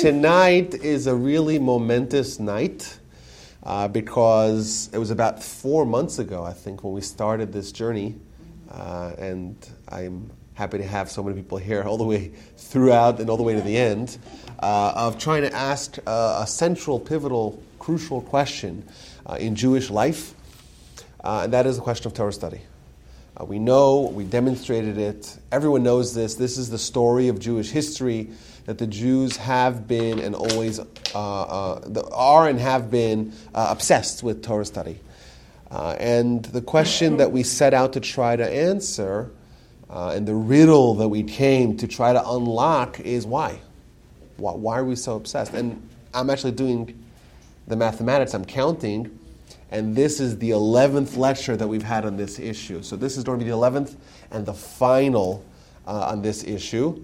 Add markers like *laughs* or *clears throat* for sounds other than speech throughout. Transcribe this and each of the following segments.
tonight is a really momentous night uh, because it was about four months ago, I think, when we started this journey. Uh, and I'm happy to have so many people here all the way throughout and all the way to the end uh, of trying to ask uh, a central, pivotal, crucial question uh, in Jewish life, uh, and that is the question of Torah study. We know, we demonstrated it, everyone knows this. This is the story of Jewish history that the Jews have been and always uh, uh, are and have been uh, obsessed with Torah study. And the question that we set out to try to answer, and the riddle that we came to try to unlock is why? why? Why are we so obsessed? And I'm actually doing the mathematics, I'm counting and this is the 11th lecture that we've had on this issue. So this is going to be the 11th and the final on this issue.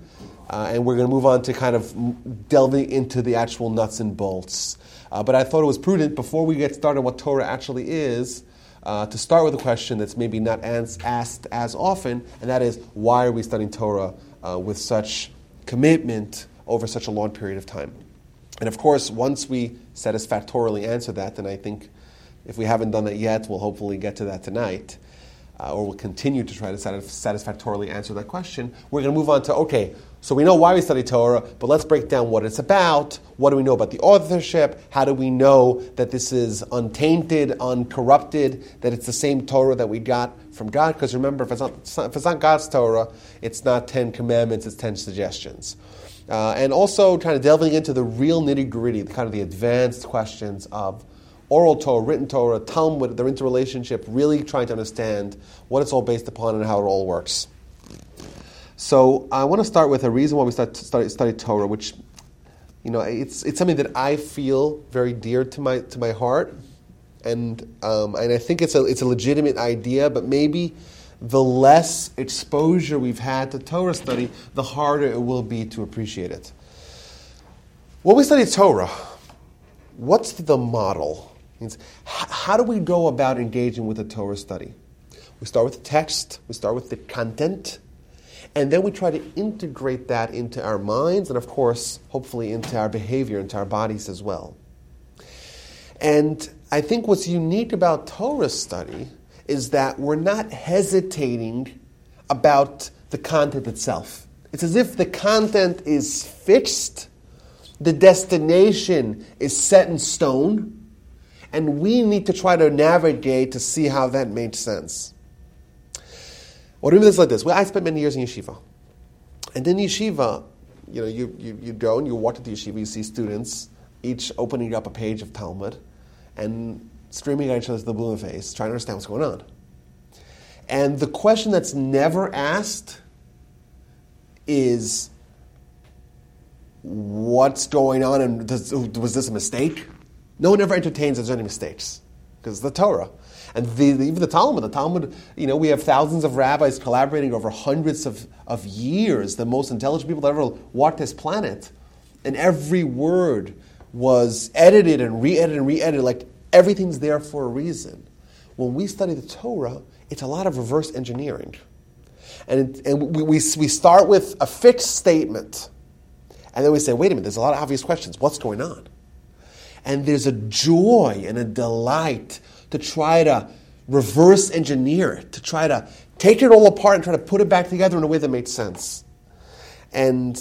Uh, and we're going to move on to kind of delving into the actual nuts and bolts. Uh, but I thought it was prudent before we get started on what Torah actually is. Uh, to start with a question that's maybe not as, asked as often, and that is why are we studying Torah uh, with such commitment over such a long period of time? And of course, once we satisfactorily answer that, then I think if we haven't done that yet, we'll hopefully get to that tonight, uh, or we'll continue to try to satisfactorily answer that question. We're going to move on to okay, so we know why we study Torah, but let's break down what it's about. What do we know about the authorship? How do we know that this is untainted, uncorrupted, that it's the same Torah that we got from God? Because remember, if it's, not, if it's not God's Torah, it's not Ten Commandments, it's Ten Suggestions. Uh, and also kind of delving into the real nitty gritty, kind of the advanced questions of oral Torah, written Torah, Talmud, their interrelationship, really trying to understand what it's all based upon and how it all works. So I want to start with a reason why we start study, study Torah, which you know it's it's something that I feel very dear to my to my heart, and um, and I think it's a it's a legitimate idea, but maybe the less exposure we've had to Torah study, the harder it will be to appreciate it. When we study Torah, what's the model? Means how do we go about engaging with a Torah study? We start with the text, we start with the content, and then we try to integrate that into our minds and, of course, hopefully into our behavior, into our bodies as well. And I think what's unique about Torah study is that we're not hesitating about the content itself. It's as if the content is fixed, the destination is set in stone, and we need to try to navigate to see how that made sense. You mean this like this? Well, I spent many years in yeshiva. And in yeshiva, you know, you, you, you go and you walk the yeshiva, you see students each opening up a page of Talmud and streaming at each other to the blue in the face, trying to understand what's going on. And the question that's never asked is what's going on and does, was this a mistake? No one ever entertains there's any mistakes because it's the Torah. And the, the, even the Talmud, the Talmud, you know, we have thousands of rabbis collaborating over hundreds of, of years, the most intelligent people that ever walked this planet. And every word was edited and re edited and re edited, like everything's there for a reason. When we study the Torah, it's a lot of reverse engineering. And, it, and we, we, we start with a fixed statement, and then we say, wait a minute, there's a lot of obvious questions. What's going on? And there's a joy and a delight to try to reverse engineer it, to try to take it all apart and try to put it back together in a way that makes sense. And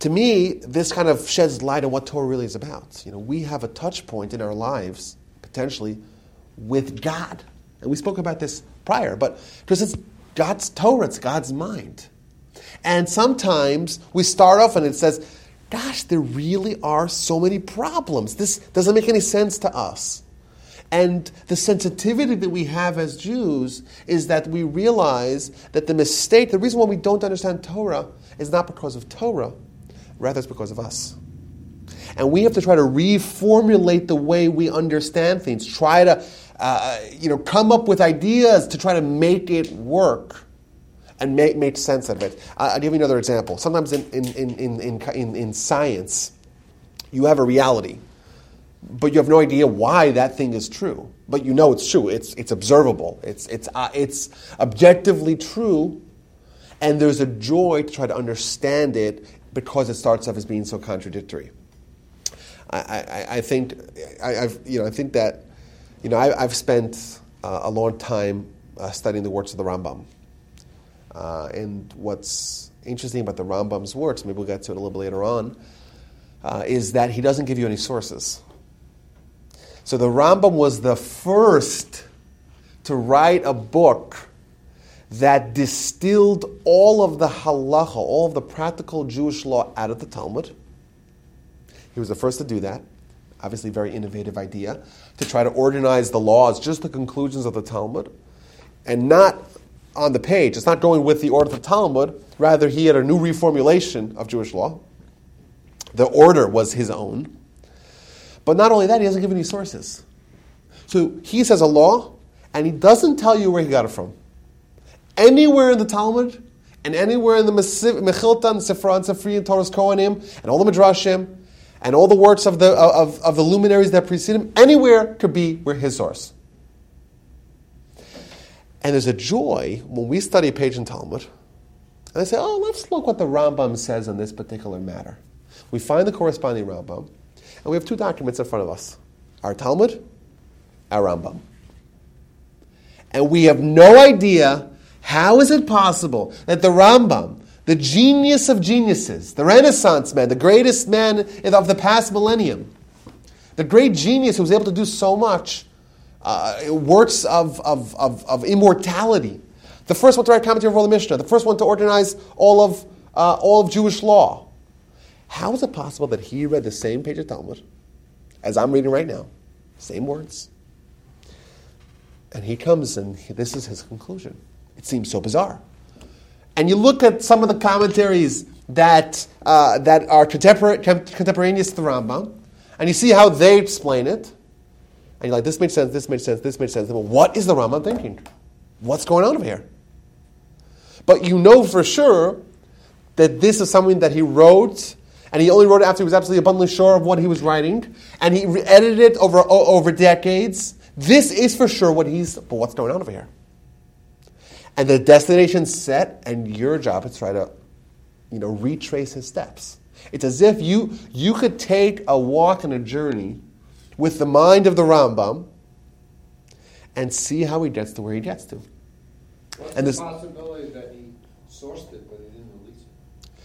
to me, this kind of sheds light on what Torah really is about. You know, we have a touch point in our lives, potentially, with God. And we spoke about this prior, but because it's God's Torah, it's God's mind. And sometimes we start off and it says, gosh, there really are so many problems. This doesn't make any sense to us. And the sensitivity that we have as Jews is that we realize that the mistake, the reason why we don't understand Torah is not because of Torah, rather it's because of us. And we have to try to reformulate the way we understand things, try to uh, you know, come up with ideas to try to make it work and make, sense of it. I'll give you another example. Sometimes in, in, in, in, in, in science, you have a reality but you have no idea why that thing is true. But you know it's true. It's, it's observable. It's, it's, uh, it's objectively true. And there's a joy to try to understand it because it starts off as being so contradictory. I, I, I think I, have you know I think that you know I, have spent uh, a long time uh, studying the works of the Rambam, uh, and what's interesting about the Rambam's works, maybe we'll get to it a little bit later on, uh, is that he doesn't give you any sources. So the Rambam was the first to write a book that distilled all of the halacha, all of the practical Jewish law out of the Talmud. He was the first to do that. Obviously, very innovative idea to try to organize the laws, just the conclusions of the Talmud, and not on the page. It's not going with the order of the Talmud. Rather, he had a new reformulation of Jewish law. The order was his own. But not only that, he doesn't give any sources. So he says a law, and he doesn't tell you where he got it from. Anywhere in the Talmud, and anywhere in the Mechilta and Sifra and Sifri and Toras Kohanim, and all the Midrashim, and all the works of the, of, of the luminaries that precede him, anywhere could be where his source. And there's a joy when we study a page in Talmud, and I say, oh, let's look what the Rambam says on this particular matter. We find the corresponding Rambam, and we have two documents in front of us our Talmud, our Rambam. And we have no idea how is it possible that the Rambam, the genius of geniuses, the Renaissance man, the greatest man of the past millennium, the great genius who was able to do so much, uh, works of, of, of, of, immortality, the first one to write commentary for the Mishnah, the first one to organize all of, uh, all of Jewish law. How is it possible that he read the same page of Talmud as I'm reading right now? Same words. And he comes and he, this is his conclusion. It seems so bizarre. And you look at some of the commentaries that, uh, that are contemporaneous to the Rambam, and you see how they explain it. And you're like, this makes sense, this makes sense, this makes sense. Well, what is the Rambam thinking? What's going on over here? But you know for sure that this is something that he wrote and he only wrote it after he was absolutely abundantly sure of what he was writing, and he edited it over, over decades. This is for sure what he's, but what's going on over here? And the destination's set, and your job is to try to, you know, retrace his steps. It's as if you, you could take a walk and a journey with the mind of the Rambam and see how he gets to where he gets to. What's and the possibility that he sourced it, but he didn't release it?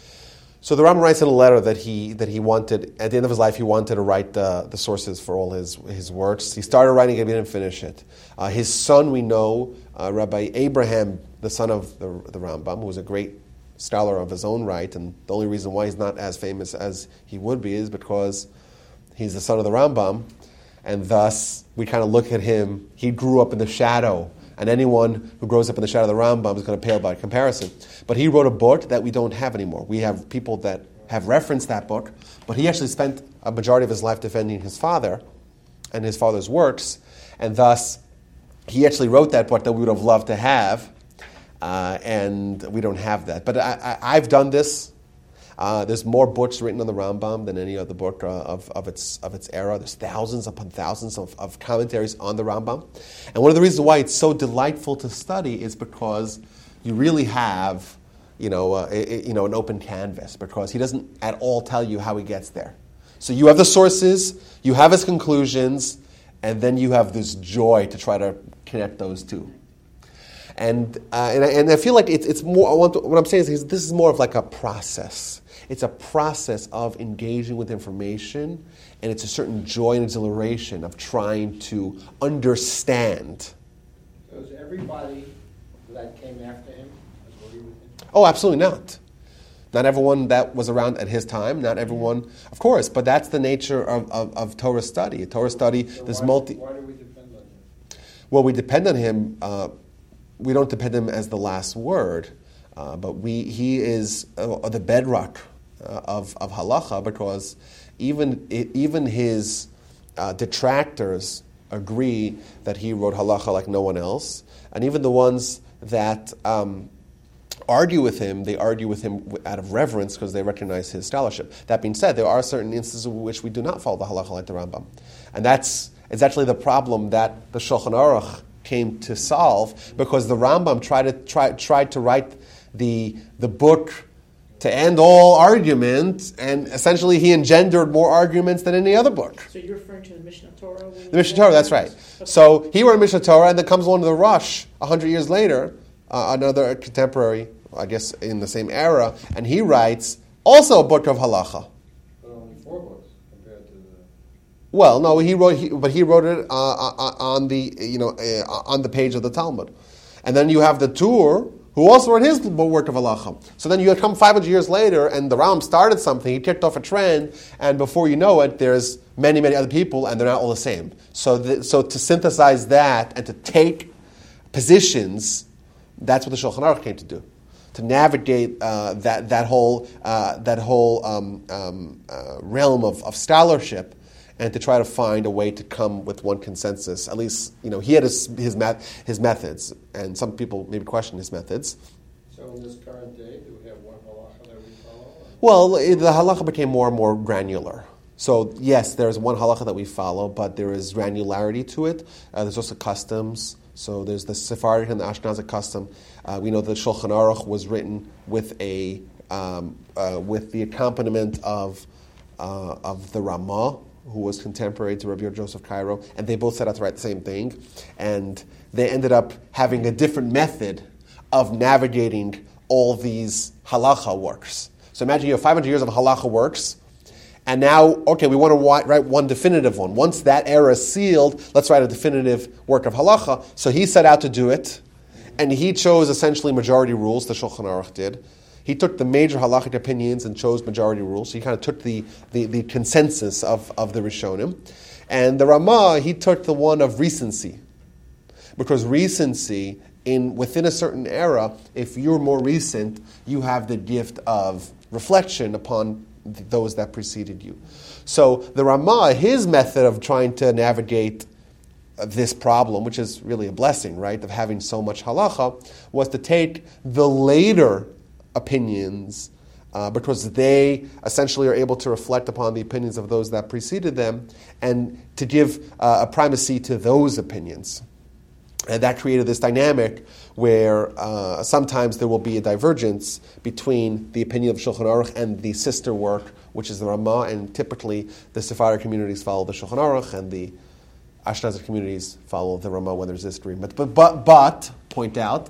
So the Rambam writes in a letter that he that he wanted at the end of his life he wanted to write the, the sources for all his his works. He started writing it, but he didn't finish it. Uh, his son, we know, uh, Rabbi Abraham, the son of the, the Rambam, who was a great scholar of his own right, and the only reason why he's not as famous as he would be is because he's the son of the Rambam, and thus we kind of look at him. He grew up in the shadow and anyone who grows up in the shadow of the Rambam is going to pale by comparison. But he wrote a book that we don't have anymore. We have people that have referenced that book, but he actually spent a majority of his life defending his father and his father's works, and thus he actually wrote that book that we would have loved to have, uh, and we don't have that. But I, have done this uh, there's more books written on the Rambam than any other book uh, of, of, its, of its era. There's thousands upon thousands of, of commentaries on the Rambam. And one of the reasons why it's so delightful to study is because you really have you know, uh, a, you know, an open canvas because he doesn't at all tell you how he gets there. So you have the sources, you have his conclusions, and then you have this joy to try to connect those two. And, uh, and, I, and I feel like it's, it's more, to, what I'm saying is this is more of like a process. It's a process of engaging with information, and it's a certain joy and exhilaration of trying to understand. So is everybody that came after him him? Oh, absolutely not. Not everyone that was around at his time, not everyone, of course, but that's the nature of, of, of Torah study. Torah study, so this why, multi. Why do we depend on him? Well, we depend on him. Uh, we don't depend on him as the last word, uh, but we, he is uh, the bedrock uh, of, of halacha because even, even his uh, detractors agree that he wrote halacha like no one else. And even the ones that um, argue with him, they argue with him out of reverence because they recognize his scholarship. That being said, there are certain instances in which we do not follow the halacha like the Rambam. And that's it's actually the problem that the Shulchan Aruch came to solve because the Rambam tried to, try, tried to write the, the book to end all argument, and essentially he engendered more arguments than any other book. So you're referring to the Mishnah Torah? The Mishnah Torah, that's right. Okay. So he wrote Mishnah Torah, and then comes along to the Rosh a hundred years later, uh, another contemporary, I guess, in the same era, and he writes also a book of halacha. But only four books compared to the. Well, no, he wrote, he, but he wrote it uh, uh, on the you know uh, on the page of the Talmud, and then you have the Tur, who also wrote his work of halacha. So then you come 500 years later, and the Ram started something. He kicked off a trend, and before you know it, there's many many other people, and they're not all the same. So the, so to synthesize that and to take positions, that's what the Shulchan Aruch came to do. To navigate uh, that that whole uh, that whole um, um, uh, realm of, of scholarship, and to try to find a way to come with one consensus. At least, you know, he had his his, math, his methods, and some people maybe question his methods. So in this current day, do we have one halacha that we follow? Well, the halacha became more and more granular. So yes, there is one halacha that we follow, but there is granularity to it. Uh, there's also customs. So there's the Sephardic and the Ashkenazic custom. Uh, we know that Shulchan Aruch was written with a um, uh, with the accompaniment of uh, of the Ramah, who was contemporary to Rabbi Joseph Karo, and they both set out to write the same thing, and they ended up having a different method of navigating all these halacha works. So imagine you have 500 years of halacha works, and now, okay, we want to write one definitive one. Once that era is sealed, let's write a definitive work of halacha. So he set out to do it, and he chose essentially majority rules, the Shulchan Aruch did. He took the major halachic opinions and chose majority rules. So he kind of took the, the, the consensus of, of the Rishonim. And the Ramah, he took the one of recency because recency in within a certain era if you're more recent you have the gift of reflection upon th- those that preceded you so the ramah his method of trying to navigate this problem which is really a blessing right of having so much halacha was to take the later opinions uh, because they essentially are able to reflect upon the opinions of those that preceded them and to give uh, a primacy to those opinions and that created this dynamic where uh, sometimes there will be a divergence between the opinion of Shulchan Aruch and the sister work, which is the Ramah, and typically the Sephardic communities follow the Shulchan Aruch and the Ashkenazi communities follow the Ramah when there's disagreement. But, but, but, point out,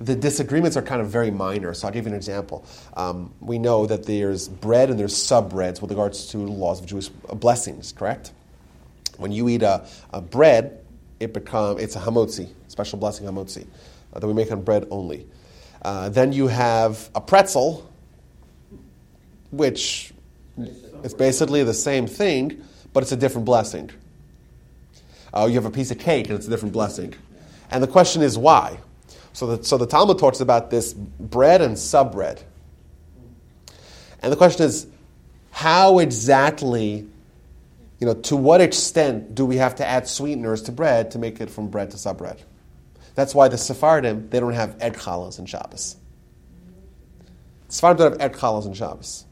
the disagreements are kind of very minor. So I'll give you an example. Um, we know that there's bread and there's sub-breads with regards to laws of Jewish blessings, correct? When you eat a, a bread, it become it's a hamotzi, special blessing hamotzi, uh, that we make on bread only. Uh, then you have a pretzel, which is basically the same thing, but it's a different blessing. Uh, you have a piece of cake and it's a different blessing. And the question is why? So the, so the Talmud talks about this bread and sub bread. And the question is, how exactly you know, to what extent do we have to add sweeteners to bread to make it from bread to sub bread? That's why the Sephardim, they don't have egg challahs in Shabbos. Sephardim don't have egg challahs in Shabbos.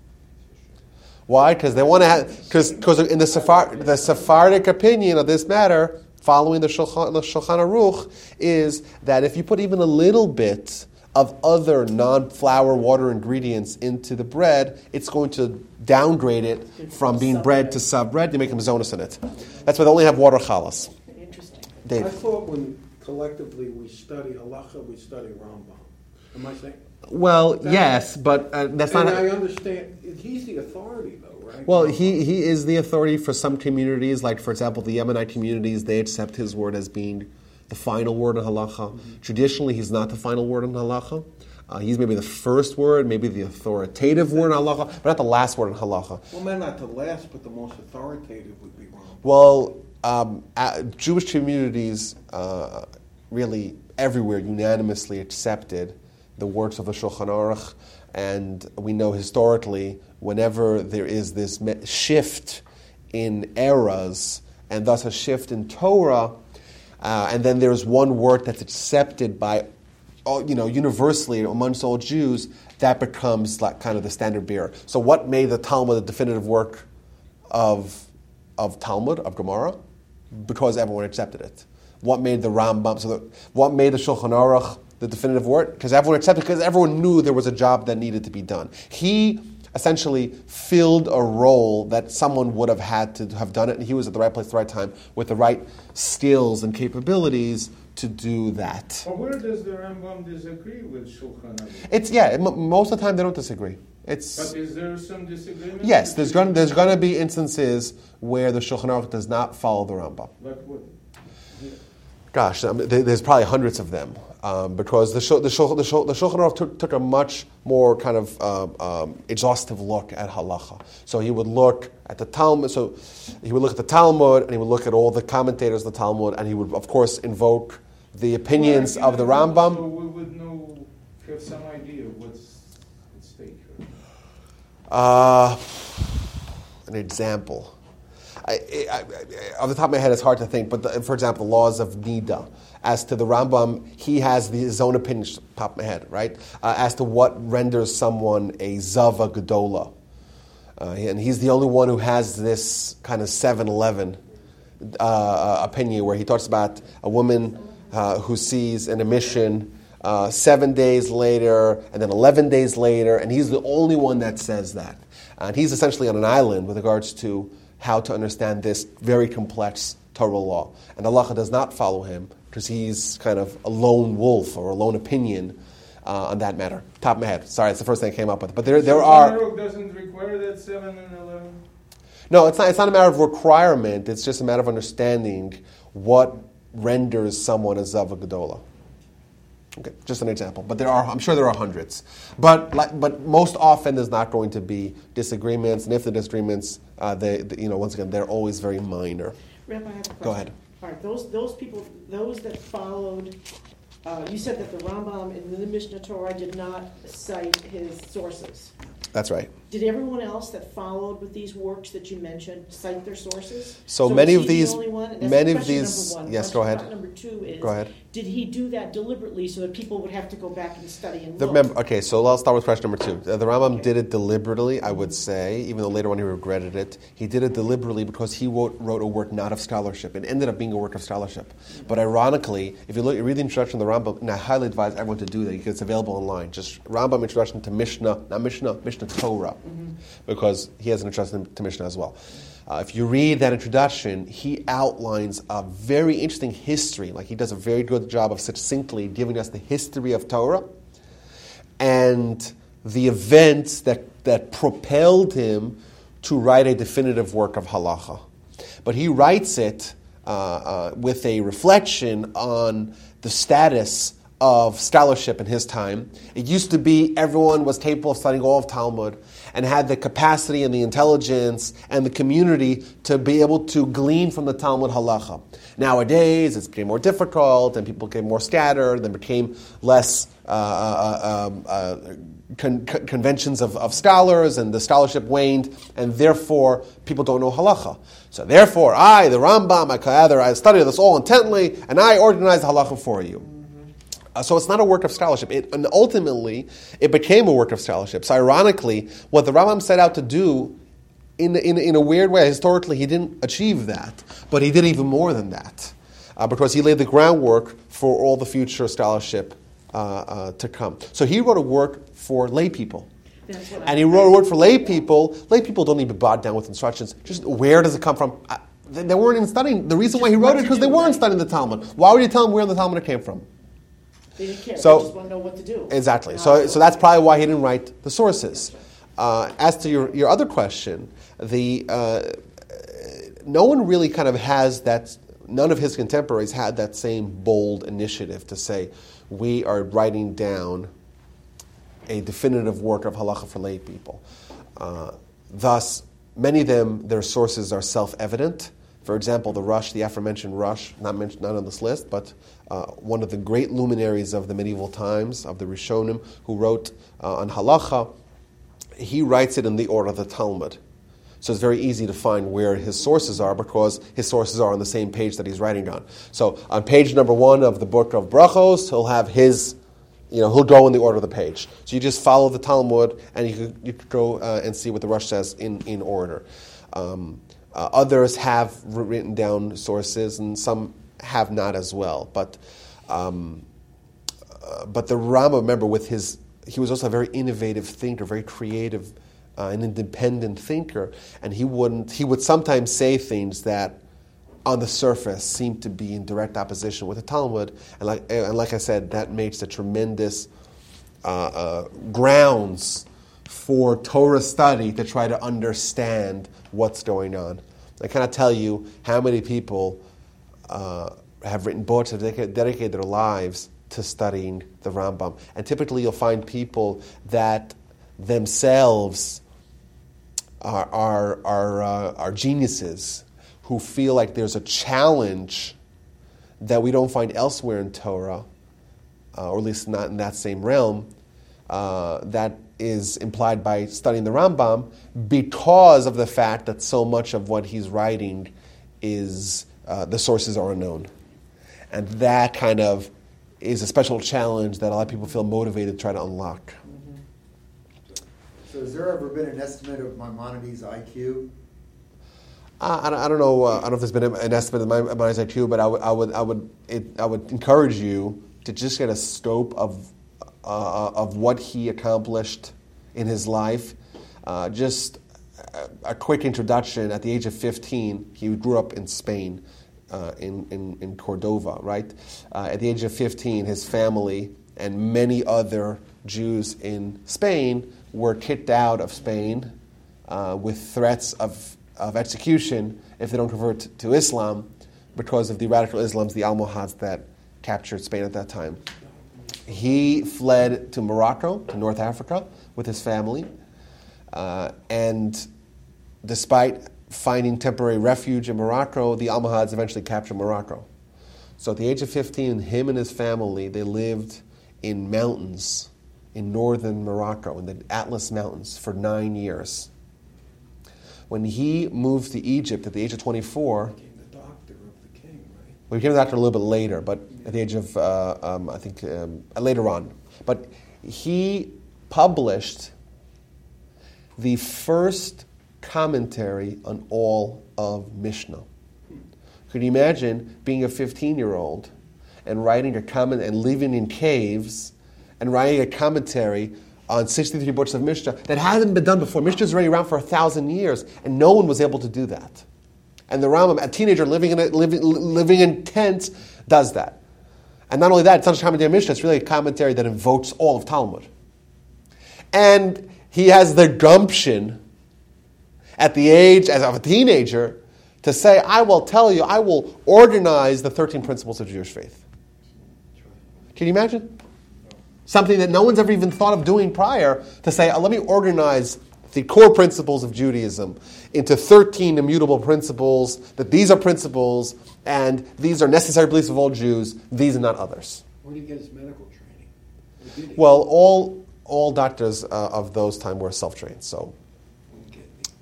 Why? Because they want to have, because in the, Sephard, the Sephardic opinion of this matter, following the Shulchan, the Shulchan Aruch, is that if you put even a little bit of other non-flour water ingredients into the bread, it's going to downgrade it from being bread to sub bread. You make mezonos in it. That's why they only have water challahs. Interesting. Dave. I thought when collectively we study halacha, we study Rambam. Am I saying? Well, yes, but uh, that's And not. I understand, he's the authority though, right? Well, he, he is the authority for some communities, like for example, the Yemenite communities. They accept his word as being the final word in halacha. Traditionally, he's not the final word in halacha. Uh, he's maybe the first word, maybe the authoritative word in halacha, but not the last word in halacha. Well, maybe not the last, but the most authoritative would be Rambam. Well, um, uh, Jewish communities uh, really everywhere unanimously accepted the works of the Shulchan Aruch, and we know historically whenever there is this shift in eras and thus a shift in Torah, uh, and then there's one work that's accepted by all, you know, universally amongst all Jews, that becomes like kind of the standard bearer. So, what made the Talmud the definitive work of of Talmud of Gemara? Because everyone accepted it. What made the Rambam? So, the, what made the Shulchan Aruch the definitive work? because everyone accepted because everyone knew there was a job that needed to be done. He essentially filled a role that someone would have had to have done it, and he was at the right place at the right time with the right skills and capabilities to do that. But where does the Rambam disagree with Shulchan Aruch? It's yeah. m- Most of the time, they don't disagree. It's But is there some disagreement? yes. There's going there's going to be instances where the Shulchan Aruch does not follow the Rambam. Like what? Gosh, I mean, there's probably hundreds of them um, because the Shul- the Shul- the Shul- the Shulchan Aruch took, took a much more kind of um, um, exhaustive look at halacha. So he would look at the Talmud. So he would look at the Talmud and he would look at all the commentators of the Talmud, and he would of course invoke the opinions Well, of the So Rambam. we would know, have some idea what's at stake here. Uh, an example. I, I, I, off the top of my head, it's hard to think, but the, for example, the laws of Nida. As to the Rambam, he has his own opinion, of my head, right? Uh, as to what renders someone a Zava Gedola. Uh, and he's the only one who has this kind of 7 Eleven uh, opinion where he talks about a woman uh, who sees an emission uh, seven days later and then 11 days later, and he's the only one that says that. And he's essentially on an island with regards to how to understand this very complex Torah law. And Allah does not follow him because he's kind of a lone wolf or a lone opinion uh, on that matter. Top of my head. Sorry, it's the first thing I came up with. But there, there are. Doesn't require that seven and eleven. No, it's not, it's not a matter of requirement, it's just a matter of understanding what renders someone a Zava Gedola. Okay, just an example. But there are, I'm sure there are hundreds. But, like, but most often there's not going to be disagreements, and if the disagreements, uh, they, they- you know, once again, they're always very minor. Rabbi, I have a question. Go ahead. All right, those, those people, those that followed, uh, you said that the Rambam in the Mishnah Torah did not cite his sources. That's right. Did everyone else that followed with these works that you mentioned cite their sources? So was many of the these- only one? That's many of these- yes, go ahead. Number two is, Go ahead. did he do that deliberately so that people would have to go back and study and The, remember, okay, so I'll start with question number two. The Rambam Okay. did it deliberately, I would say, even though later on he regretted it. He did it deliberately because he wrote, wrote a work not of scholarship. It ended up being a work of scholarship. But ironically, if you look, you read the introduction to the Rambam, and I highly advise everyone to do that because it's available online. Just Rambam introduction to Mishnah, not Mishnah, Mishnah Torah, because he has an introduction to Mishnah as well. Uh, if you read that introduction, he outlines a very interesting history. Like he does a very good job of succinctly giving us the history of Torah and the events that, that propelled him to write a definitive work of halacha. But he writes it uh, uh, with a reflection on the status of scholarship in his time. It used to be everyone was capable of studying all of Talmud and had the capacity and the intelligence and the community to be able to glean from the Talmud halacha. Nowadays, it's became more difficult and people became more scattered and became less uh, uh, um, uh, con- con- conventions of, of scholars and the scholarship waned and therefore people don't know halacha. So therefore, I, the Rambam, I, either I studied this all intently and I organized the halacha for you. Uh, so it's not a work of scholarship. It, and ultimately, it became a work of scholarship. So ironically, what the Rambam set out to do, in, in, in a weird way, historically, he didn't achieve that. But he did even more than that. Uh, because he laid the groundwork for all the future scholarship uh, uh, to come. So he wrote a work for lay people. I- And he wrote a work for lay people. Lay people don't need to be bogged down with instructions. Just where does it come from? Uh, they, they weren't even studying. The reason why he wrote it because they weren't studying the Talmud. Why would you tell them where the Talmud came from? They didn't care, So- they just want to know what to do. Exactly. So, so that's probably why he didn't write the sources. Uh, as to your, your other question, the uh, no one really kind of has that. None of his contemporaries had that same bold initiative to say, "We are writing down a definitive work of halacha for lay people." Uh, thus, many of them, their sources are self-evident. For example, the Rosh, the aforementioned Rosh, not mentioned, not on this list, but uh, one of the great luminaries of the medieval times, of the Rishonim, who wrote uh, on halacha, he writes it in the order of the Talmud. So it's very easy to find where his sources are because his sources are on the same page that he's writing on. So on page number one of the book of Brachos, he'll have his, you know, he'll go in the order of the page. So you just follow the Talmud and you could, you could go uh, and see what the Rosh says in, in order. Um, uh, others have written down sources and some have not as well. But um, uh, but the Rama, remember, with his, he was also a very innovative thinker, very creative, uh, an independent thinker, and he wouldn't. He would sometimes say things that, on the surface, seemed to be in direct opposition with the Talmud, and like and like I said, that makes a tremendous uh, uh, grounds for Torah study to try to understand what's going on. I cannot tell you how many people uh, have written books dedicated, dedicated their lives to studying the Rambam. And typically you'll find people that themselves are, are, are, uh, are geniuses who feel like there's a challenge that we don't find elsewhere in Torah, uh, or at least not in that same realm, uh, that is implied by studying the Rambam because of the fact that so much of what he's writing is uh, the sources are unknown. And that kind of is a special challenge that a lot of people feel motivated to try to unlock. So has there ever been an estimate of Maimonides' IQ? Uh, I, don't, I don't know. Uh, I don't know if there's been an estimate of my IQ, but I would, I would, I would, it, I would encourage you to just get a scope of uh, of what he accomplished in his life. Uh, just a, a, quick introduction. At the age of 15, he grew up in Spain, uh, in, in, in, Cordova, right? Uh, at the age of 15, his family and many other Jews in Spain were kicked out of Spain uh, with threats of, of execution if they don't convert to Islam because of the radical Islams, the Almohads that captured Spain at that time. He fled to Morocco, to North Africa, with his family. Uh, and despite finding temporary refuge in Morocco, the Almohads eventually captured Morocco. So at the age of 15, him and his family, they lived in mountains in northern Morocco, in the Atlas Mountains, for nine years. When he moved to Egypt at the age of 24, we became a doctor of the king, right? He became the doctor a little bit later, but at the age of, uh, um, I think, um, later on. But he published the first commentary on all of Mishnah. Could you imagine being a 15 year old and writing a comment and living in caves and writing a commentary on 63 books of Mishnah that hadn't been done before? Mishnah is already around for a thousand years, and no one was able to do that. And the Rambam, a teenager living in, a, living, living in tents, does that. And not only that, it's not a commentary on Mishnah, it's really a commentary that invokes all of Talmud. And he has the gumption at the age as of a teenager to say, I will tell you, I will organize the 13 principles of Jewish faith. Can you imagine? Something that no one's ever even thought of doing prior to say, let me organize the core principles of Judaism into 13 immutable principles, that these are principles and these are necessary beliefs of all Jews, these are not others. Where did he get his medical training? Well, all, all doctors uh, of those time were self trained, so.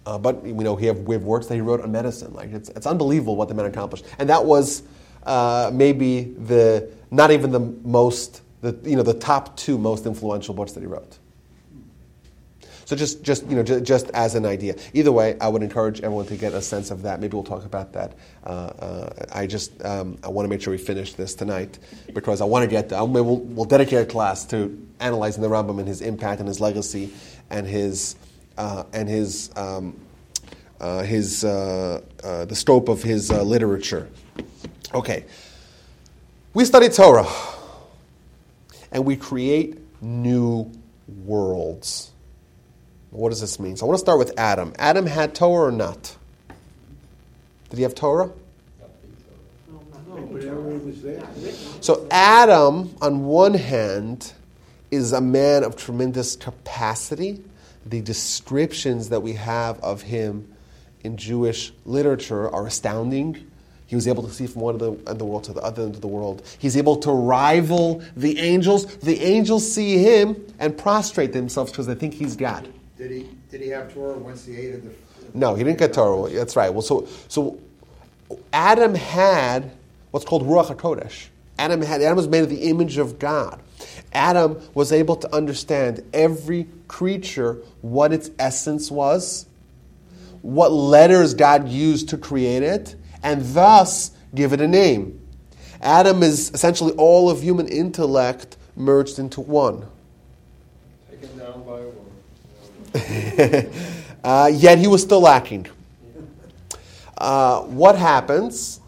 Uh, but we know he have, we have works that he wrote on medicine. Like it's, it's unbelievable what the man accomplished, and that was uh, maybe the not even the most the you know the top two most influential books that he wrote. So just, just you know, just, just, as an idea. Either way, I would encourage everyone to get a sense of that. Maybe we'll talk about that. Uh, uh, I just um, I want to make sure we finish this tonight because I want to get. We'll, we'll dedicate a class to analyzing the Rambam and his impact and his legacy and his and his um, uh, his uh, uh, the scope of his literature. Okay, we study Torah and we create new worlds. What does this mean? So I want to start with Adam. Adam had Torah or not? Did he have Torah? So Adam, on one hand, is a man of tremendous capacity. The descriptions that we have of him in Jewish literature are astounding. He was able to see from one end of the world to the other end of the world. He's able to rival the angels. The angels see him and prostrate themselves because they think he's God. Did he did he have Torah once he ate of the? No, he didn't get Torah. That's right. Well, so so Adam had what's called Ruach Hakodesh. Adam had Adam was made of the image of God. Adam was able to understand every creature what its essence was, what letters God used to create it, and thus give it a name. Adam is essentially all of human intellect merged into one. Taken down by a *laughs* woman. uh, yet he was still lacking. Uh, what happens?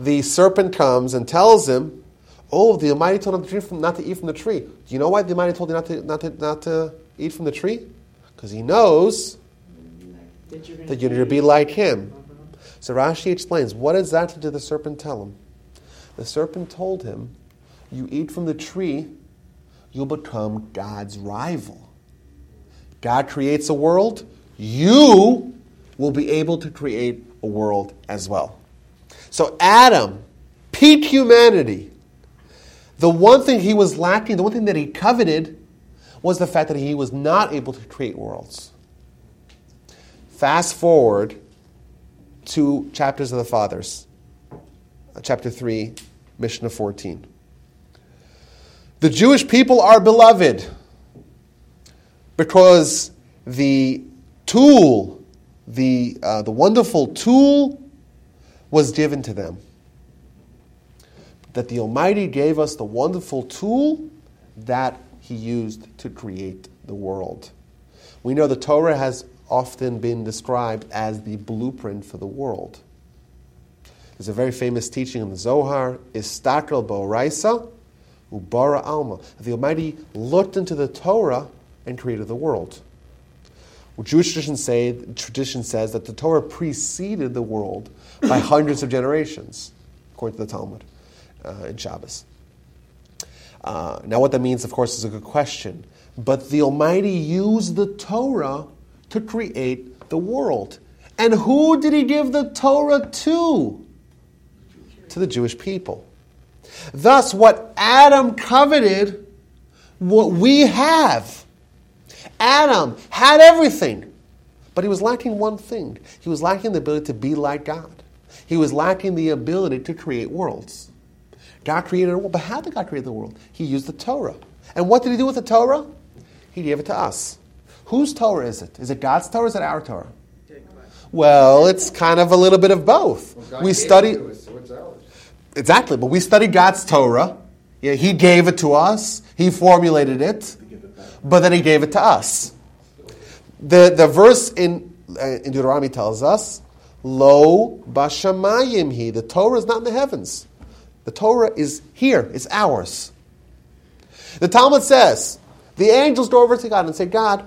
The serpent comes and tells him, "Oh, the Almighty told him not to, from, not to eat from the tree. Do you know why the Almighty told you not to, not to, not to eat from the tree? Because He knows That you're going to be like Him." So Rashi explains, what exactly did the serpent tell him? The serpent told him, "You eat from the tree, you'll become God's rival." God creates a world, you will be able to create a world as well. So, Adam, peak humanity, the one thing he was lacking, the one thing that he coveted, was the fact that he was not able to create worlds. Fast forward to chapters of the Fathers, uh, chapter 3, Mishnah 14. The Jewish people are beloved because the tool, the, uh, the wonderful tool, was given to them. That the Almighty gave us the wonderful tool that He used to create the world. We know the Torah has often been described as the blueprint for the world. There's a very famous teaching in the Zohar, Istakel Bo'raisa, Ubara Alma. The Almighty looked into the Torah and created the world. Jewish tradition say tradition says that the Torah preceded the world by hundreds of generations, according to the Talmud uh, in Shabbos. Uh, now, what that means, of course, is a good question. But the Almighty used the Torah to create the world. And who did He give the Torah to? To the Jewish people. Thus, what Adam coveted, what we have. Adam had everything, but he was lacking one thing. He was lacking the ability to be like God. He was lacking the ability to create worlds. God created a world, but how did God create the world? He used the Torah. And what did he do with the Torah? He gave it to us. Whose Torah is it? Is it God's Torah or is it our Torah? Well, it's kind of a little bit of both. Well, we study it us, so it's ours. exactly, but we study God's Torah. Yeah, he gave it to us. He formulated it, but then he gave it to us. The the verse in uh, in Deuteronomy tells us, "Lo bashamayim he." The Torah is not in the heavens. The Torah is here. It's ours. The Talmud says the angels go over to God and say, "God,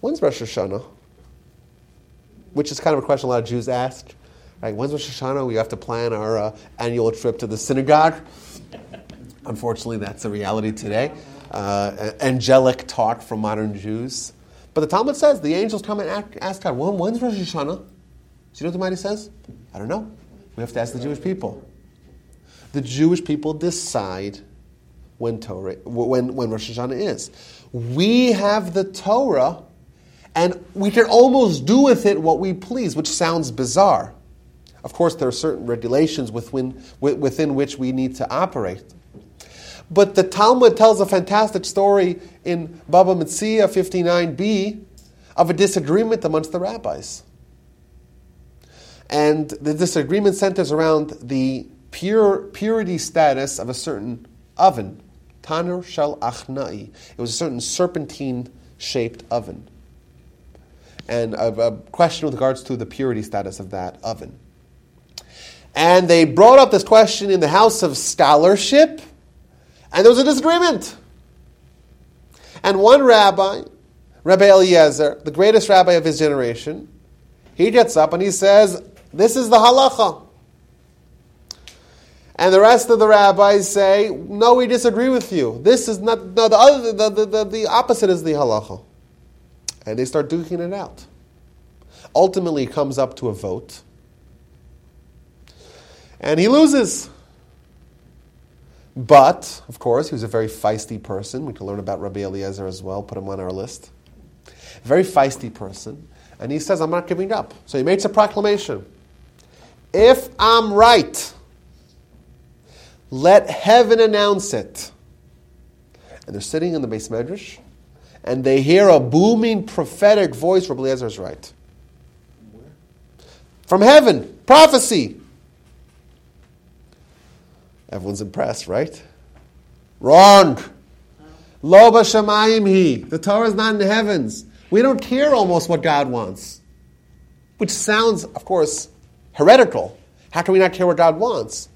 when's Rosh Hashanah?" Which is kind of a question a lot of Jews ask. Right? When's Rosh Hashanah? We have to plan our uh, annual trip to the synagogue. Unfortunately, that's a reality today. Uh, angelic talk from modern Jews. But the Talmud says the angels come and ask, God, when, when's Rosh Hashanah? Do you know what the Almighty says? I don't know. We have to ask the Jewish people. The Jewish people decide when Torah, when, when Rosh Hashanah is. We have the Torah, and we can almost do with it what we please, which sounds bizarre. Of course, there are certain regulations within, within which we need to operate. But the Talmud tells a fantastic story in Baba Metzia 59b of a disagreement amongst the rabbis. And the disagreement centers around the pure, purity status of a certain oven. Tanur shel achnai. It was a certain serpentine shaped oven. And a, a question with regards to the purity status of that oven. And they brought up this question in the house of scholarship, and there was a disagreement. And one rabbi, Rabbi Eliezer, the greatest rabbi of his generation, he gets up and he says, This is the halacha. And the rest of the rabbis say, No, we disagree with you. This is not, no, the, other, the, the, the, the opposite is the halacha. And they start duking it out. Ultimately, it comes up to a vote. And he loses. But, of course, he was a very feisty person. We can learn about Rabbi Eliezer as well, put him on our list. Very feisty person. And he says, I'm not giving up. So he makes a proclamation. If I'm right, let heaven announce it. And they're sitting in the beis medrash, and they hear a booming prophetic voice. Rabbi Eliezer is right. From heaven, prophecy. Everyone's impressed, right? Wrong. Lo b'shamayim he. The Torah is not in the heavens. We don't care almost what God wants. Which sounds, of course, heretical. How can we not care what God wants?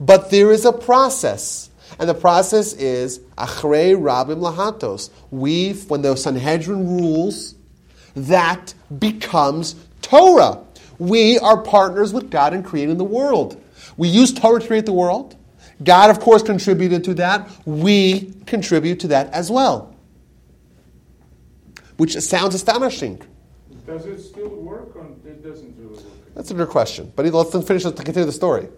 But there is a process. And the process is achrei rabim lahatos. We, when the Sanhedrin rules, that becomes Torah. We are partners with God in creating the world. We use Torah to create the world. God, of course, contributed to that. We contribute to that as well. Which sounds astonishing. Does it still work or it doesn't really work? That's a good question. But let's finish to continue the story.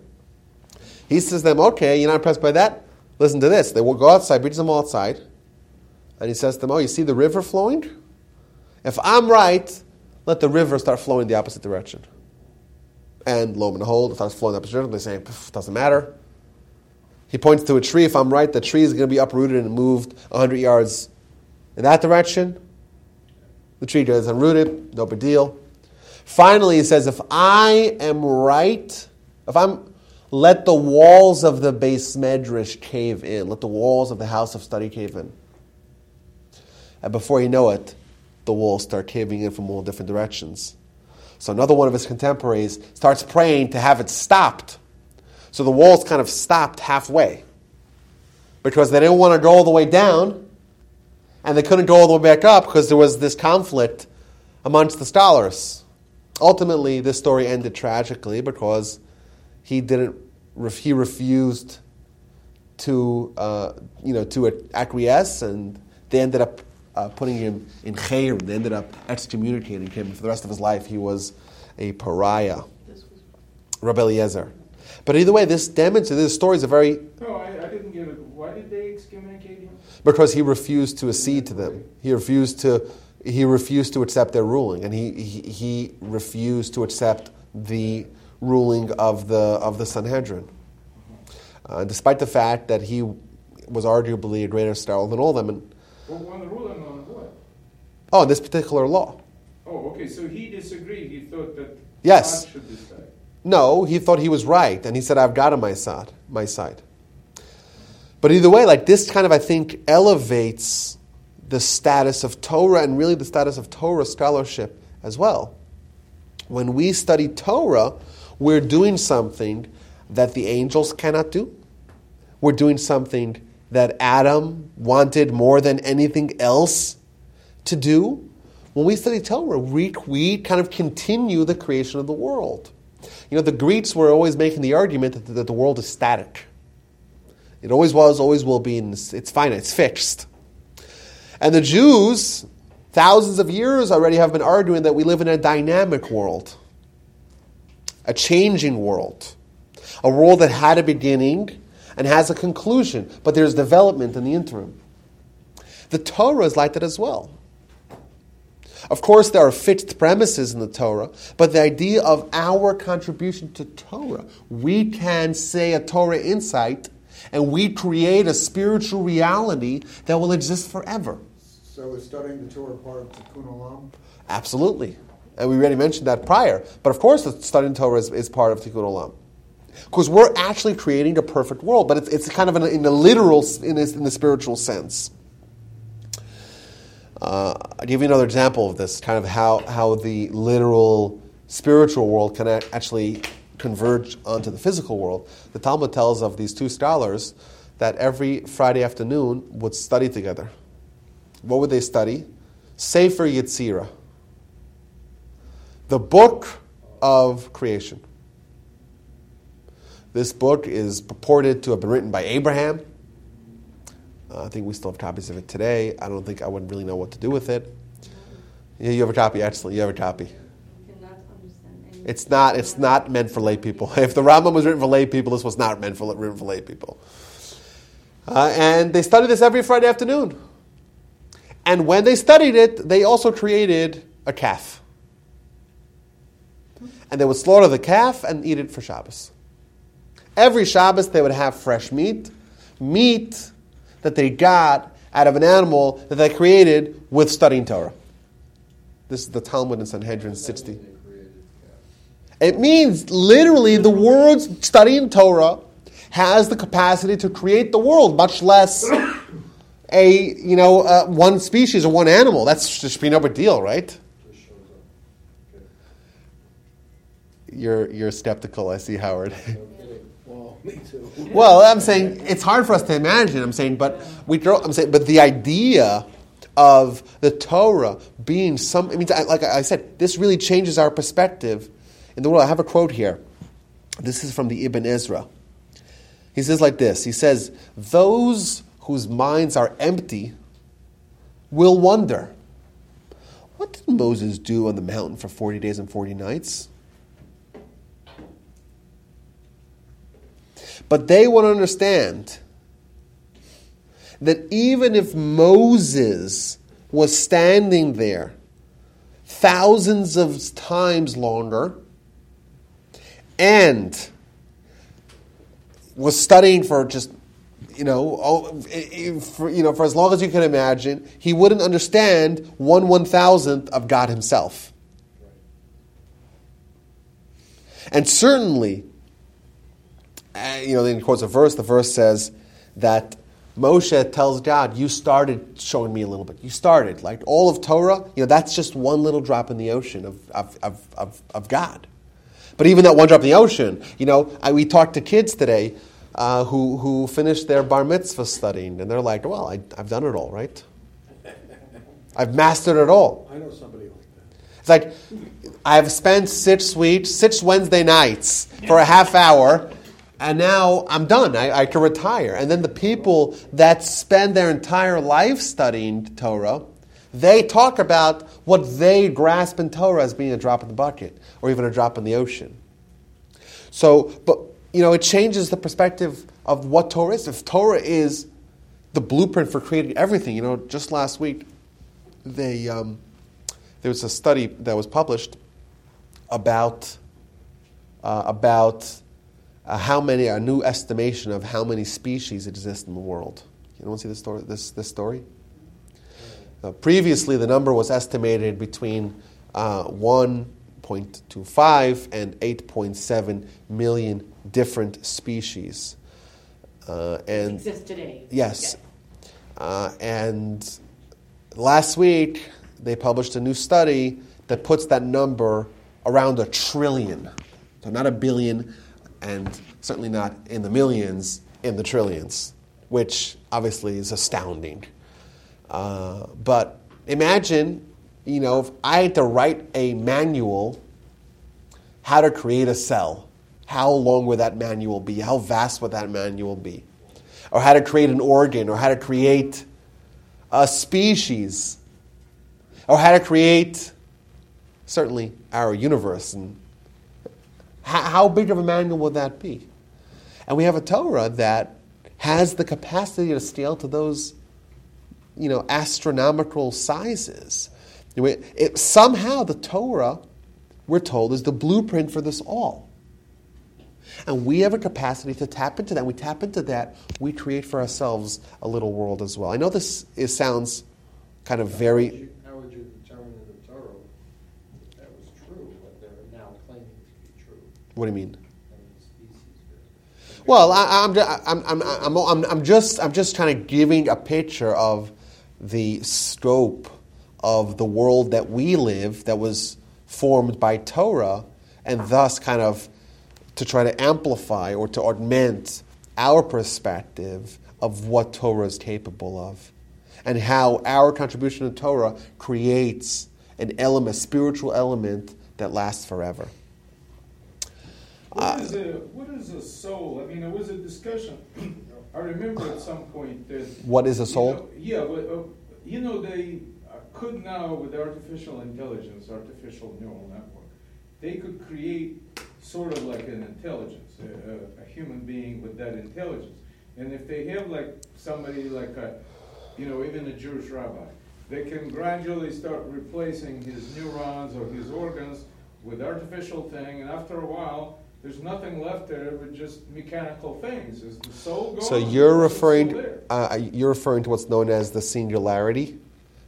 He says to them, okay, you're not impressed by that? Listen to this. They will go outside, brings them all outside. And he says to them, oh, you see the river flowing? If I'm right, let the river start flowing the opposite direction. And lo and behold, it starts flowing the opposite direction. They say, doesn't matter. He points to a tree. If I'm right, the tree is going to be uprooted and moved 100 yards in that direction. The tree gets unrooted, no big deal. Finally, he says, if I am right, if I'm, let the walls of the beis medrash cave in. Let the walls of the house of study cave in. And before you know it, the walls start caving in from all different directions. So another one of his contemporaries starts praying to have it stopped. So the walls kind of stopped halfway because they didn't want to go all the way down and they couldn't go all the way back up because there was this conflict amongst the scholars. Ultimately, this story ended tragically because he didn't. He refused to, uh, you know, to acquiesce, and they ended up uh, putting him in chayr. They ended up excommunicating him for the rest of his life. He was a pariah. Rabbi Eliezer. But either way, this demonstrates this story is a very. No, I, I didn't get it. Why did they excommunicate him? Because he refused to accede to them. He refused to. He refused to accept their ruling, and he, he, he refused to accept the ruling of the of the Sanhedrin. Uh, despite the fact that he was arguably a greater scholar than all of them. And, Well, one ruling on what? oh, this particular law. Oh, okay, so he disagreed. He thought that Yes. God should decide. No, he thought he was right, and he said, "I've got on my side." My side. But either way, like this, kind of, I think, elevates the status of Torah and really the status of Torah scholarship as well. When we study Torah, we're doing something that the angels cannot do. We're doing something that Adam wanted more than anything else to do. When we study Torah, we, we kind of continue the creation of the world. You know, the Greeks were always making the argument that, that the world is static. It always was, always will be, and it's, it's finite, it's fixed. And the Jews, thousands of years already, have been arguing that we live in a dynamic world, a changing world, a world that had a beginning and has a conclusion, but there's development in the interim. The Torah is like that as well. Of course, there are fixed premises in the Torah, but the idea of our contribution to Torah, we can say a Torah insight and we create a spiritual reality that will exist forever. So is studying the Torah part of Tikkun Olam? Absolutely. And we already mentioned that prior. But of course, the studying Torah is, is part of Tikkun Olam. Because we're actually creating a perfect world, but it's, it's kind of in a, in literal, in, in the spiritual sense. Uh, I'll give you another example of this, kind of how, how the literal spiritual world can actually converge onto the physical world. The Talmud tells of these two scholars that every Friday afternoon would study together. What would they study? Sefer Yetzirah, the book of creation. This book is purported to have been written by Abraham. Uh, I think we still have copies of it today. I don't think I would really know what to do with it. Yeah, you have a copy. Excellent. You have a copy. It's not. It's not meant for lay people. *laughs* If the Rambam was written for lay people, this was not meant for written for lay people. Uh, and they studied this every Friday afternoon. And when they studied it, they also created a calf. And they would slaughter the calf and eat it for Shabbos. Every Shabbos, they would have fresh meat, meat that they got out of an animal that they created with studying Torah. This is the Talmud in Sanhedrin 60. It means literally the world studying Torah has the capacity to create the world, much less a you know uh, one species or one animal. That's be no big deal, right? Just shows up. Okay. You're you're skeptical. I see, Howard. Well, *laughs* me too. well, I'm saying it's hard for us to imagine. I'm saying, but we throw. I'm saying, but the idea of the Torah being some. I mean, like I said, this really changes our perspective in the world. I have a quote here. This is from the Ibn Ezra. He says like this. He says, "Those whose minds are empty will wonder." What did Moses do on the mountain for 40 days and 40 nights? But they want to understand that even if Moses was standing there thousands of times longer and was studying for just you know, oh, for, you know, for as long as you can imagine, he wouldn't understand one one thousandth of God Himself. And certainly, you know, then he quotes a verse. The verse says that Moshe tells God, "You started showing me a little bit. You started like all of Torah. You know, that's just one little drop in the ocean of of of, of, of God." But even that one drop in the ocean, you know, I, we talked to kids today uh, who who finished their bar mitzvah studying, and they're like, "Well, I, I've done it all, right? *laughs* I've mastered it all." I know somebody like that. It's like I've spent six weeks, six Wednesday nights for a half hour, and now I'm done. I, I can retire. And then the people that spend their entire life studying Torah, they talk about what they grasp in Torah as being a drop in the bucket or even a drop in the ocean. So, but you know, it changes the perspective of what Torah is. If Torah is the blueprint for creating everything, you know, just last week, they, um, there was a study that was published about, uh, about uh, how many, a new estimation of how many species exist in the world. You want to see this story? This, this story? Uh, previously, the number was estimated between uh, 1.25 and 8.7 million different species. Uh, and Exists today. Yes. Uh, and last week, they published a new study that puts that number around a trillion. So, not a billion, and certainly not in the millions, in the trillions, which obviously is astounding. Uh, but imagine, you know, if I had to write a manual how to create a cell how long would that manual be? How vast would that manual be? Or how to create an organ, or how to create a species, or how to create certainly our universe. And how, big of a manual would that be? And we have a Torah that has the capacity to scale to those, you know, astronomical sizes. It, it, somehow the Torah, we're told, is the blueprint for this all. And we have a capacity to tap into that. We tap into that, we create for ourselves a little world as well. I know this is, sounds kind of very. How would you determine in the Torah that that was true, what they're now claiming to be true? What do you mean? Well, I, I'm, I'm, I'm, I'm, I'm, I'm, just, I'm just kind of giving a picture of the scope of the world that we live that was formed by Torah and thus kind of to try to amplify or to augment our perspective of what Torah is capable of and how our contribution to Torah creates an element, a spiritual element that lasts forever. What is, a, what is a soul? I mean, there was a discussion. *clears throat* I remember at some point that. What is a soul? You know, yeah, but, uh, you know, they uh, could now, with artificial intelligence, artificial neural network, they could create sort of like an intelligence, a, a, human being with that intelligence. And if they have like somebody like a, you know, even a Jewish rabbi, they can gradually start replacing his neurons or his organs with artificial thing, and after a while, there's nothing left there but just mechanical things. Is the soul gone? So you're referring, uh, you're referring to what's known as the singularity,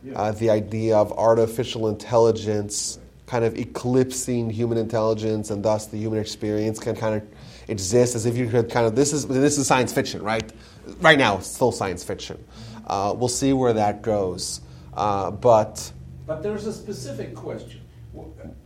Yeah. uh, the idea of artificial intelligence kind of eclipsing human intelligence, and thus the human experience can kind of exist as if you could kind of this is this is science fiction, right? Right now, it's still science fiction. Uh, we'll see where that goes. Uh, but But there's a specific question.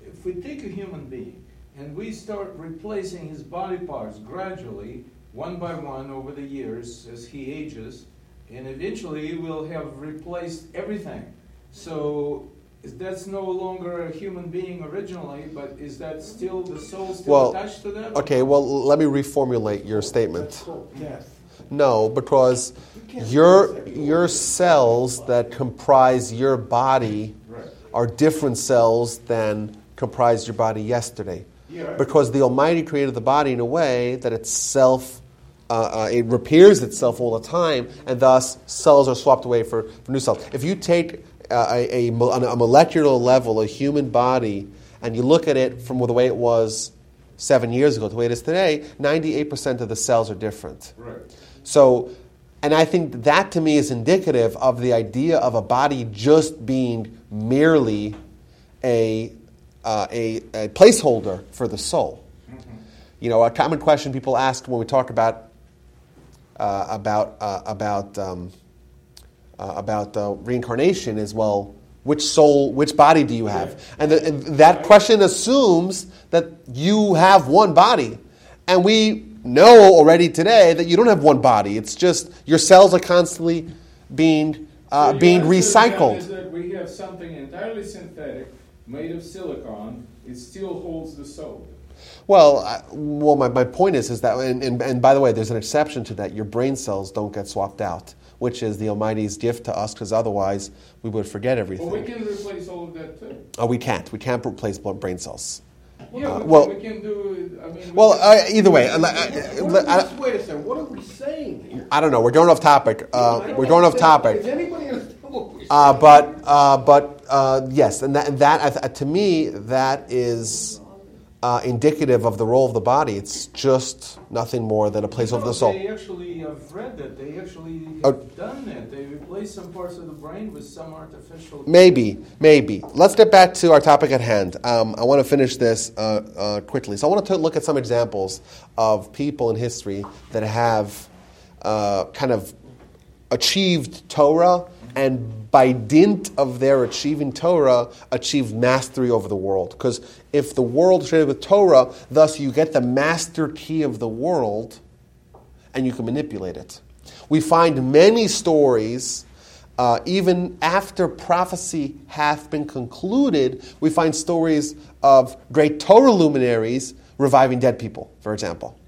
If we take a human being and we start replacing his body parts gradually, one by one over the years as he ages, and eventually we'll have replaced everything. So that's no longer a human being originally, but is that still the soul still Well, attached to that? okay, well, let me reformulate your statement. That's called. No, because You your your cells that comprise your body Right. are different cells than comprised your body yesterday. Yeah. Because the Almighty created the body in a way that it's self, uh, uh, it repairs itself all the time, and thus cells are swapped away for, for new cells. If you take uh, a, a, a molecular level a human body and you look at it from the way it was seven years ago to the way it is today, 98% of the cells are different. Right. So, and I think that to me is indicative of the idea of a body just being merely a, uh, a, a placeholder for the soul. You know, a common question people ask when we talk about uh, about uh, about um, uh, about uh, reincarnation is well, which soul, which body do you have? And, the, and that question assumes that you have one body, and we know already today that you don't have one body. It's just your cells are constantly being uh, So being recycled. We have something entirely synthetic, made of silicon. It still holds the soul. Well, I, well, my, my point is is that, and, and, and by the way, there's an exception to that. Your brain cells don't get swapped out, which is the Almighty's gift to us, because otherwise we would forget everything. Well, we can replace all of that too. oh, we can't. We can't replace brain cells. Yeah, Uh, we, well- we can do. I mean, we Well, can- uh, either way, What I, I, Wait a second, what are we saying here? I don't know. We're going off topic. Uh, we're going off topic. Does anybody understand what we're saying? Uh, but uh, but uh, yes, and that, and that to me that is uh, indicative of the role of the body. It's just nothing more than a place No, of the soul. They actually have read that. They actually have Oh. done that. They replaced some parts of the brain with some artificial. Maybe, maybe. Let's get back to our topic at hand. Um, I want to finish this uh, uh, quickly. So I want to look at some examples of people in history that have uh, kind of achieved Torah and by dint of their achieving Torah, achieve mastery over the world. Because if the world is created with Torah, thus you get the master key of the world and you can manipulate it. We find many stories, uh, even after prophecy hath been concluded, we find stories of great Torah luminaries reviving dead people, for example.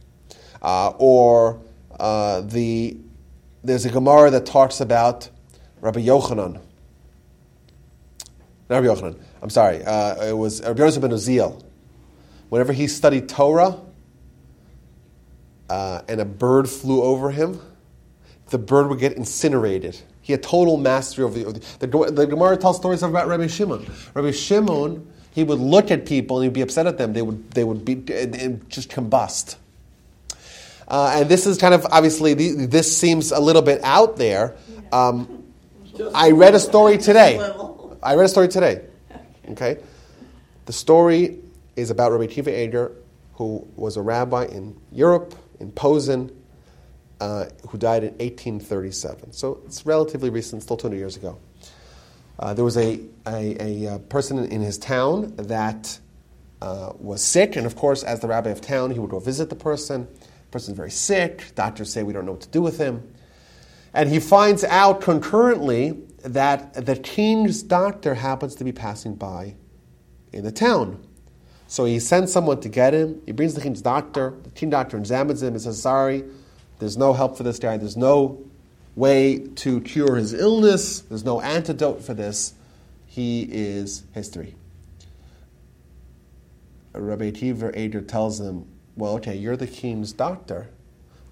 Uh, or uh, the, there's a Gemara that talks about Rabbi Yochanan. Not Rabbi Yochanan, I'm sorry, uh, it was Rabbi Yosef ben Uziel. Whenever he studied Torah, uh, and a bird flew over him, the bird would get incinerated. He had total mastery over the. The, the, the Gemara tells stories about Rabbi Shimon. Rabbi Shimon, he would look at people and he'd be upset at them. They would, they would be just combust. Uh, and this is kind of obviously the, this seems a little bit out there. Um, I read a story *laughs* today. I read a story today. Okay, the story is about Rabbi Akiva Eger, who was a rabbi in Europe, in Posen, uh, who died in 1837. So it's relatively recent, still 200 years ago. Uh, there was a, a, a, uh, person in his town that uh, was sick, and of course, as the rabbi of town, he would go visit the person. The person's very sick. Doctors say we don't know what to do with him. And he finds out concurrently that the king's doctor happens to be passing by in the town. So he sends someone to get him. He brings the king's doctor. The king doctor examines him and says, Sorry, there's no help for this guy. There's no way to cure his illness. There's no antidote for this. He is history. Rabbi Akiva Eger tells him, Well, okay, you're the king's doctor.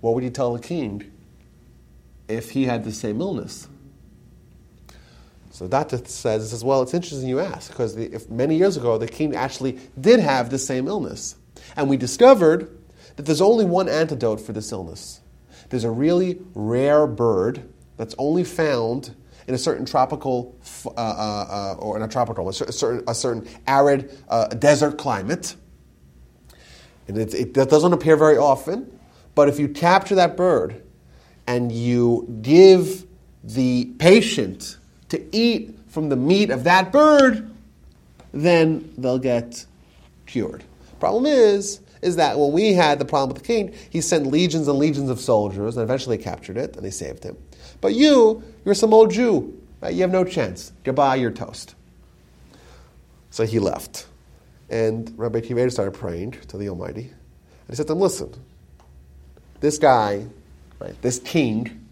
What would you tell the king if he had the same illness? So doctor says, says, well, it's interesting you ask, because the, if many years ago the king actually did have the same illness. And we discovered that there's only one antidote for this illness. There's a really rare bird that's only found in a certain tropical, uh, uh, uh, or not tropical, a certain, a certain arid uh, desert climate. And it, it doesn't appear very often, but if you capture that bird and you give the patient to eat from the meat of that bird, then they'll get cured. Problem is, is that when we had the problem with the king, he sent legions and legions of soldiers, and eventually captured it and they saved him. But you, you're some old Jew. Right? You have no chance. Goodbye, you're toast. So he left. And Rabbi Akiva started praying to the Almighty. And he said to him, Listen, this guy, right, this king,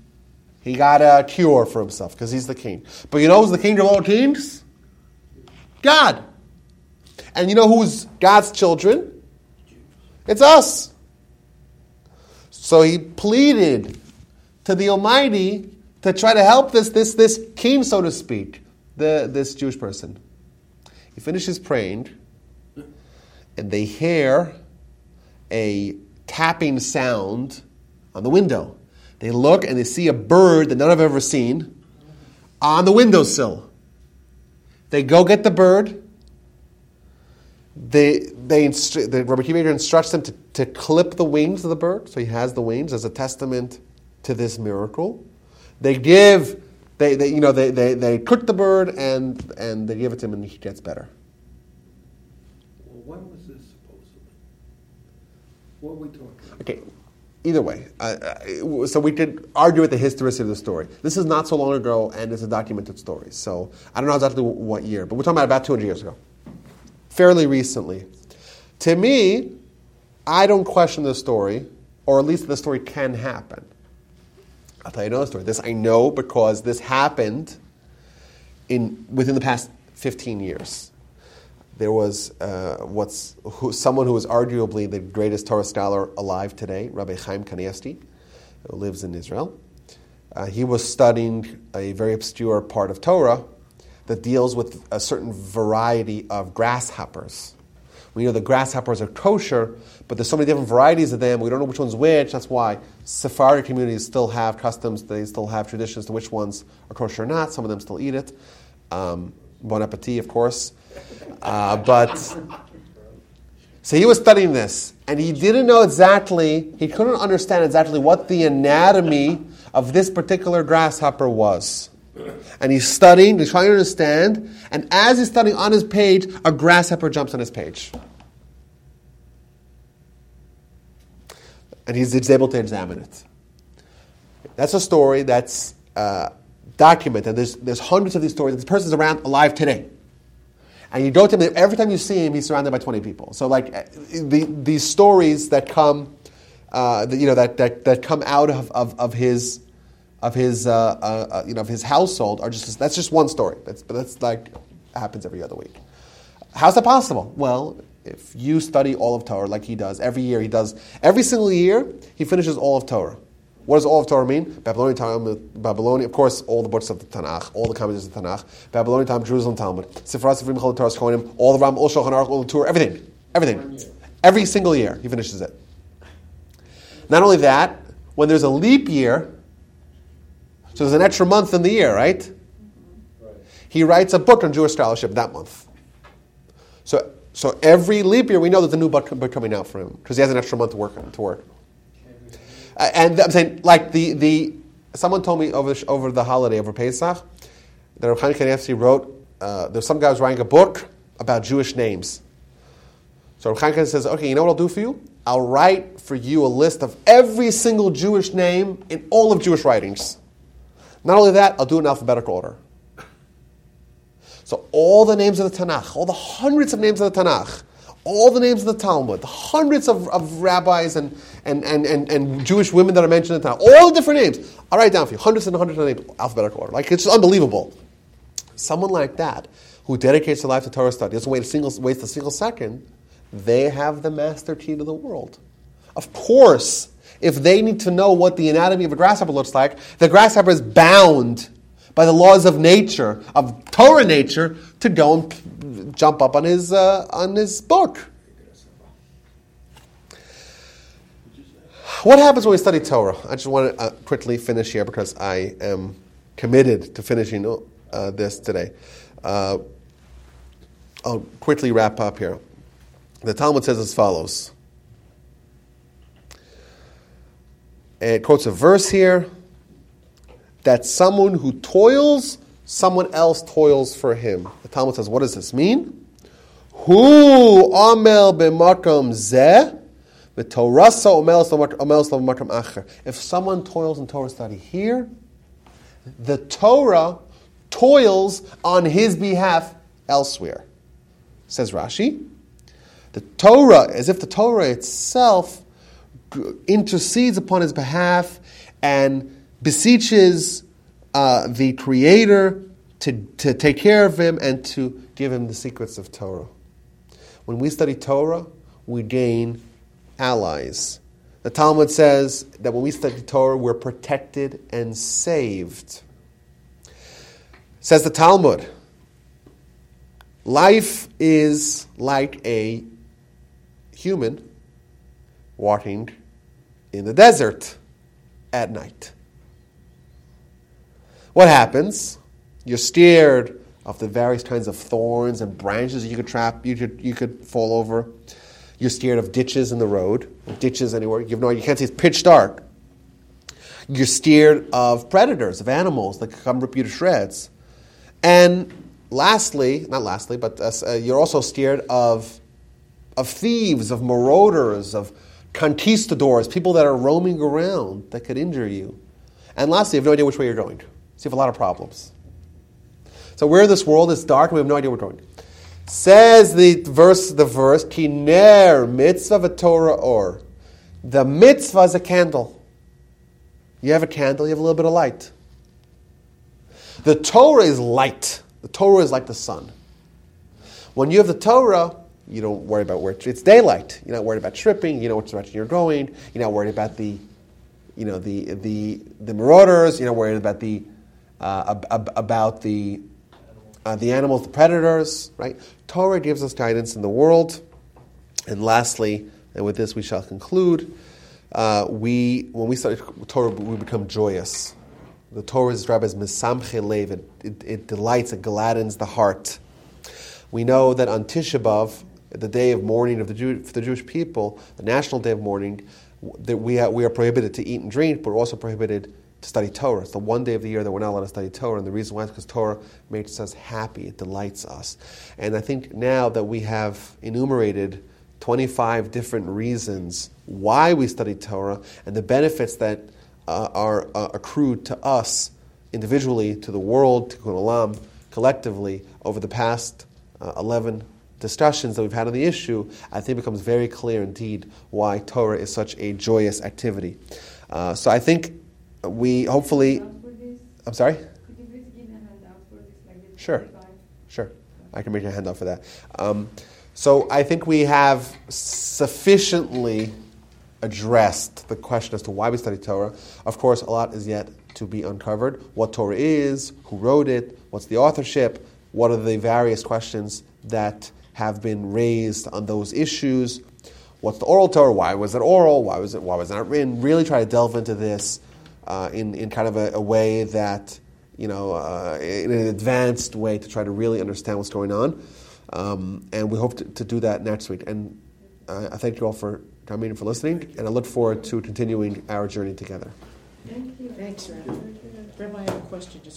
he got a cure for himself because he's the king. But you know who's the king of all kings? God. And you know who's God's children? It's us. So he pleaded to the Almighty to try to help this, this, this king, so to speak, the, this Jewish person. He finishes praying, and they hear a tapping sound on the window. They look and they see a bird that none have ever seen on the windowsill. They go get the bird. They, they instru- the Rabbi Akiva instructs them to, to clip the wings of the bird, so he has the wings as a testament to this miracle. They give, they, they you know, they, they, they cook the bird and, and they give it to him and he gets better. Well, when was this supposedly? What are we talking about? Okay, either way, uh, so we could argue with the historicity of the story. This is not so long ago, and it's a documented story. So I don't know exactly what year, but we're talking about about 200 years ago, fairly recently. To me, I don't question the story, or at least the story can happen. I'll tell you another story. This I know because this happened in within the past 15 years. There was uh, what's who, someone who was arguably the greatest Torah scholar alive today, Rabbi Chaim Kanievsky, who lives in Israel. Uh, he was studying a very obscure part of Torah that deals with a certain variety of grasshoppers. We know the grasshoppers are kosher, but there's so many different varieties of them. We don't know which one's which. That's why Sephardi communities still have customs. They still have traditions to which ones are kosher or not. Some of them still eat it. Um, bon appetit, of course. Uh, but so he was studying this, and he didn't know exactly. He couldn't understand exactly what the anatomy of this particular grasshopper was. And he's studying, he's trying to understand, and as he's studying on his page, a grasshopper jumps on his page. And he's, able to examine it. That's a story that's uh, documented. There's, there's hundreds of these stories. This person's around alive today. And you go to him, every time you see him, he's surrounded by 20 people. So, like, uh, the, these stories that come, uh, you know, that, that, that come out of, of, of his of his, uh, uh, uh, you know, of his household are just that's just one story. That's but that's like happens every other week. How's that possible? Well, if you study all of Torah like he does every year, he does every single year he finishes all of Torah. What does all of Torah mean? Babylonian Talmud, Babylonian, of course, all the books of the Tanakh, all the commentaries of the Tanakh, Babylonian Talmud, Jerusalem Talmud, Sifra Sifrim Chol Toras Kohanim, all the Ram, all Shulchan Aruch, all the Torah, everything, everything, every single year he finishes it. Not only that, when there's a leap year, so there's an extra month in the year, right? Right. He writes a book on Jewish scholarship that month. So, so every leap year, we know there's a new book, book coming out for him because he has an extra month to work. To work. Uh, and I'm saying, like the, the someone told me over over the holiday over Pesach that Rav Chaim Kanievsky wrote. Uh, there's some guy who's writing a book about Jewish names. So Rav Chaim says, "Okay, you know what I'll do for you? I'll write for you a list of every single Jewish name in all of Jewish writings." Not only that, I'll do it in alphabetical order. So all the names of the Tanakh, all the hundreds of names of the Tanakh, all the names of the Talmud, the hundreds of, of rabbis and, and, and, and, and Jewish women that are mentioned in the Tanakh, all the different names, I'll write down for you, hundreds and hundreds of names, alphabetical order. Like, it's just unbelievable. Someone like that, who dedicates their life to Torah study, doesn't wait a single, waste a single second, they have the master key to the world. Of course, if they need to know what the anatomy of a grasshopper looks like, the grasshopper is bound by the laws of nature, of Torah nature, to go and jump up on his, uh, on his book. What happens when we study Torah? I just want to uh, quickly finish here because I am committed to finishing uh, this today. Uh, I'll quickly wrap up here. The Talmud says as follows. It quotes a verse here. That someone who toils, someone else toils for him. The Talmud says, what does this mean? Who amel b'makom zeh, v'torasa omelos b'makom acher. If someone toils in Torah study here, the Torah toils on his behalf elsewhere. Says Rashi, the Torah, as if the Torah itself intercedes upon his behalf and beseeches uh, the Creator to, to take care of him and to give him the secrets of Torah. When we study Torah, we gain allies. The Talmud says that when we study Torah, we're protected and saved. Says the Talmud, life is like a human walking in the desert at night. What happens? You're scared of the various kinds of thorns and branches you could trap, you could, you could fall over. You're scared of ditches in the road, ditches anywhere. You have no, you can't see. It's pitch dark. You're scared of predators, of animals that could come rip you to shreds. And lastly, not lastly, but uh, uh, you're also scared of, of thieves, of marauders, of conquistadors, people that are roaming around that could injure you. And lastly, you have no idea which way you're going. So you have a lot of problems. So we're in this world, it's dark, we have no idea where we're going. Says the verse, the verse, Kiner mitzvah Torah or. The mitzvah is a candle. You have a candle, you have a little bit of light. The Torah is light. The Torah is like the sun. When you have the Torah, you don't worry about where it's daylight. You're not worried about tripping. You know which direction you're going. You're not worried about the, you know, the the the marauders. You're not worried about the uh, ab- ab- about the uh, the animals, the predators. Right? Torah gives us guidance in the world. And lastly, and with this we shall conclude. Uh, we when we study Torah, we become joyous. The Torah is described as misamche. It, it, it delights, it gladdens the heart. We know that on Tisha B'av, the day of mourning of the Jew, for the Jewish people, the national day of mourning, that we are, we are prohibited to eat and drink, but we're also prohibited to study Torah. It's the one day of the year that we're not allowed to study Torah, and the reason why is because Torah makes us happy, it delights us. And I think now that we have enumerated 25 different reasons why we study Torah and the benefits that uh, are uh, accrued to us individually, to the world, to Kulam, collectively, over the past uh, 11 discussions that we've had on the issue, I think it becomes very clear indeed why Torah is such a joyous activity. Uh, so I think we hopefully. Out for this? I'm sorry? Could you please give a handout for this, like the Sure. Sure. I can make a handout for that. Um, so I think we have sufficiently addressed the question as to why we study Torah. Of course, a lot is yet to be uncovered. What Torah is, who wrote it, what's the authorship, what are the various questions that have been raised on those issues. What's the oral Torah? Why was it oral? Why was it? Why was it not written? Really try to delve into this uh, in in kind of a, a way that you know uh, in an advanced way to try to really understand what's going on. Um, and we hope to, to do that next week. And uh, I thank you all for coming and for listening. And I look forward to continuing our journey together. Thank you. Thanks, Rabbi. Rabbi, I have a question just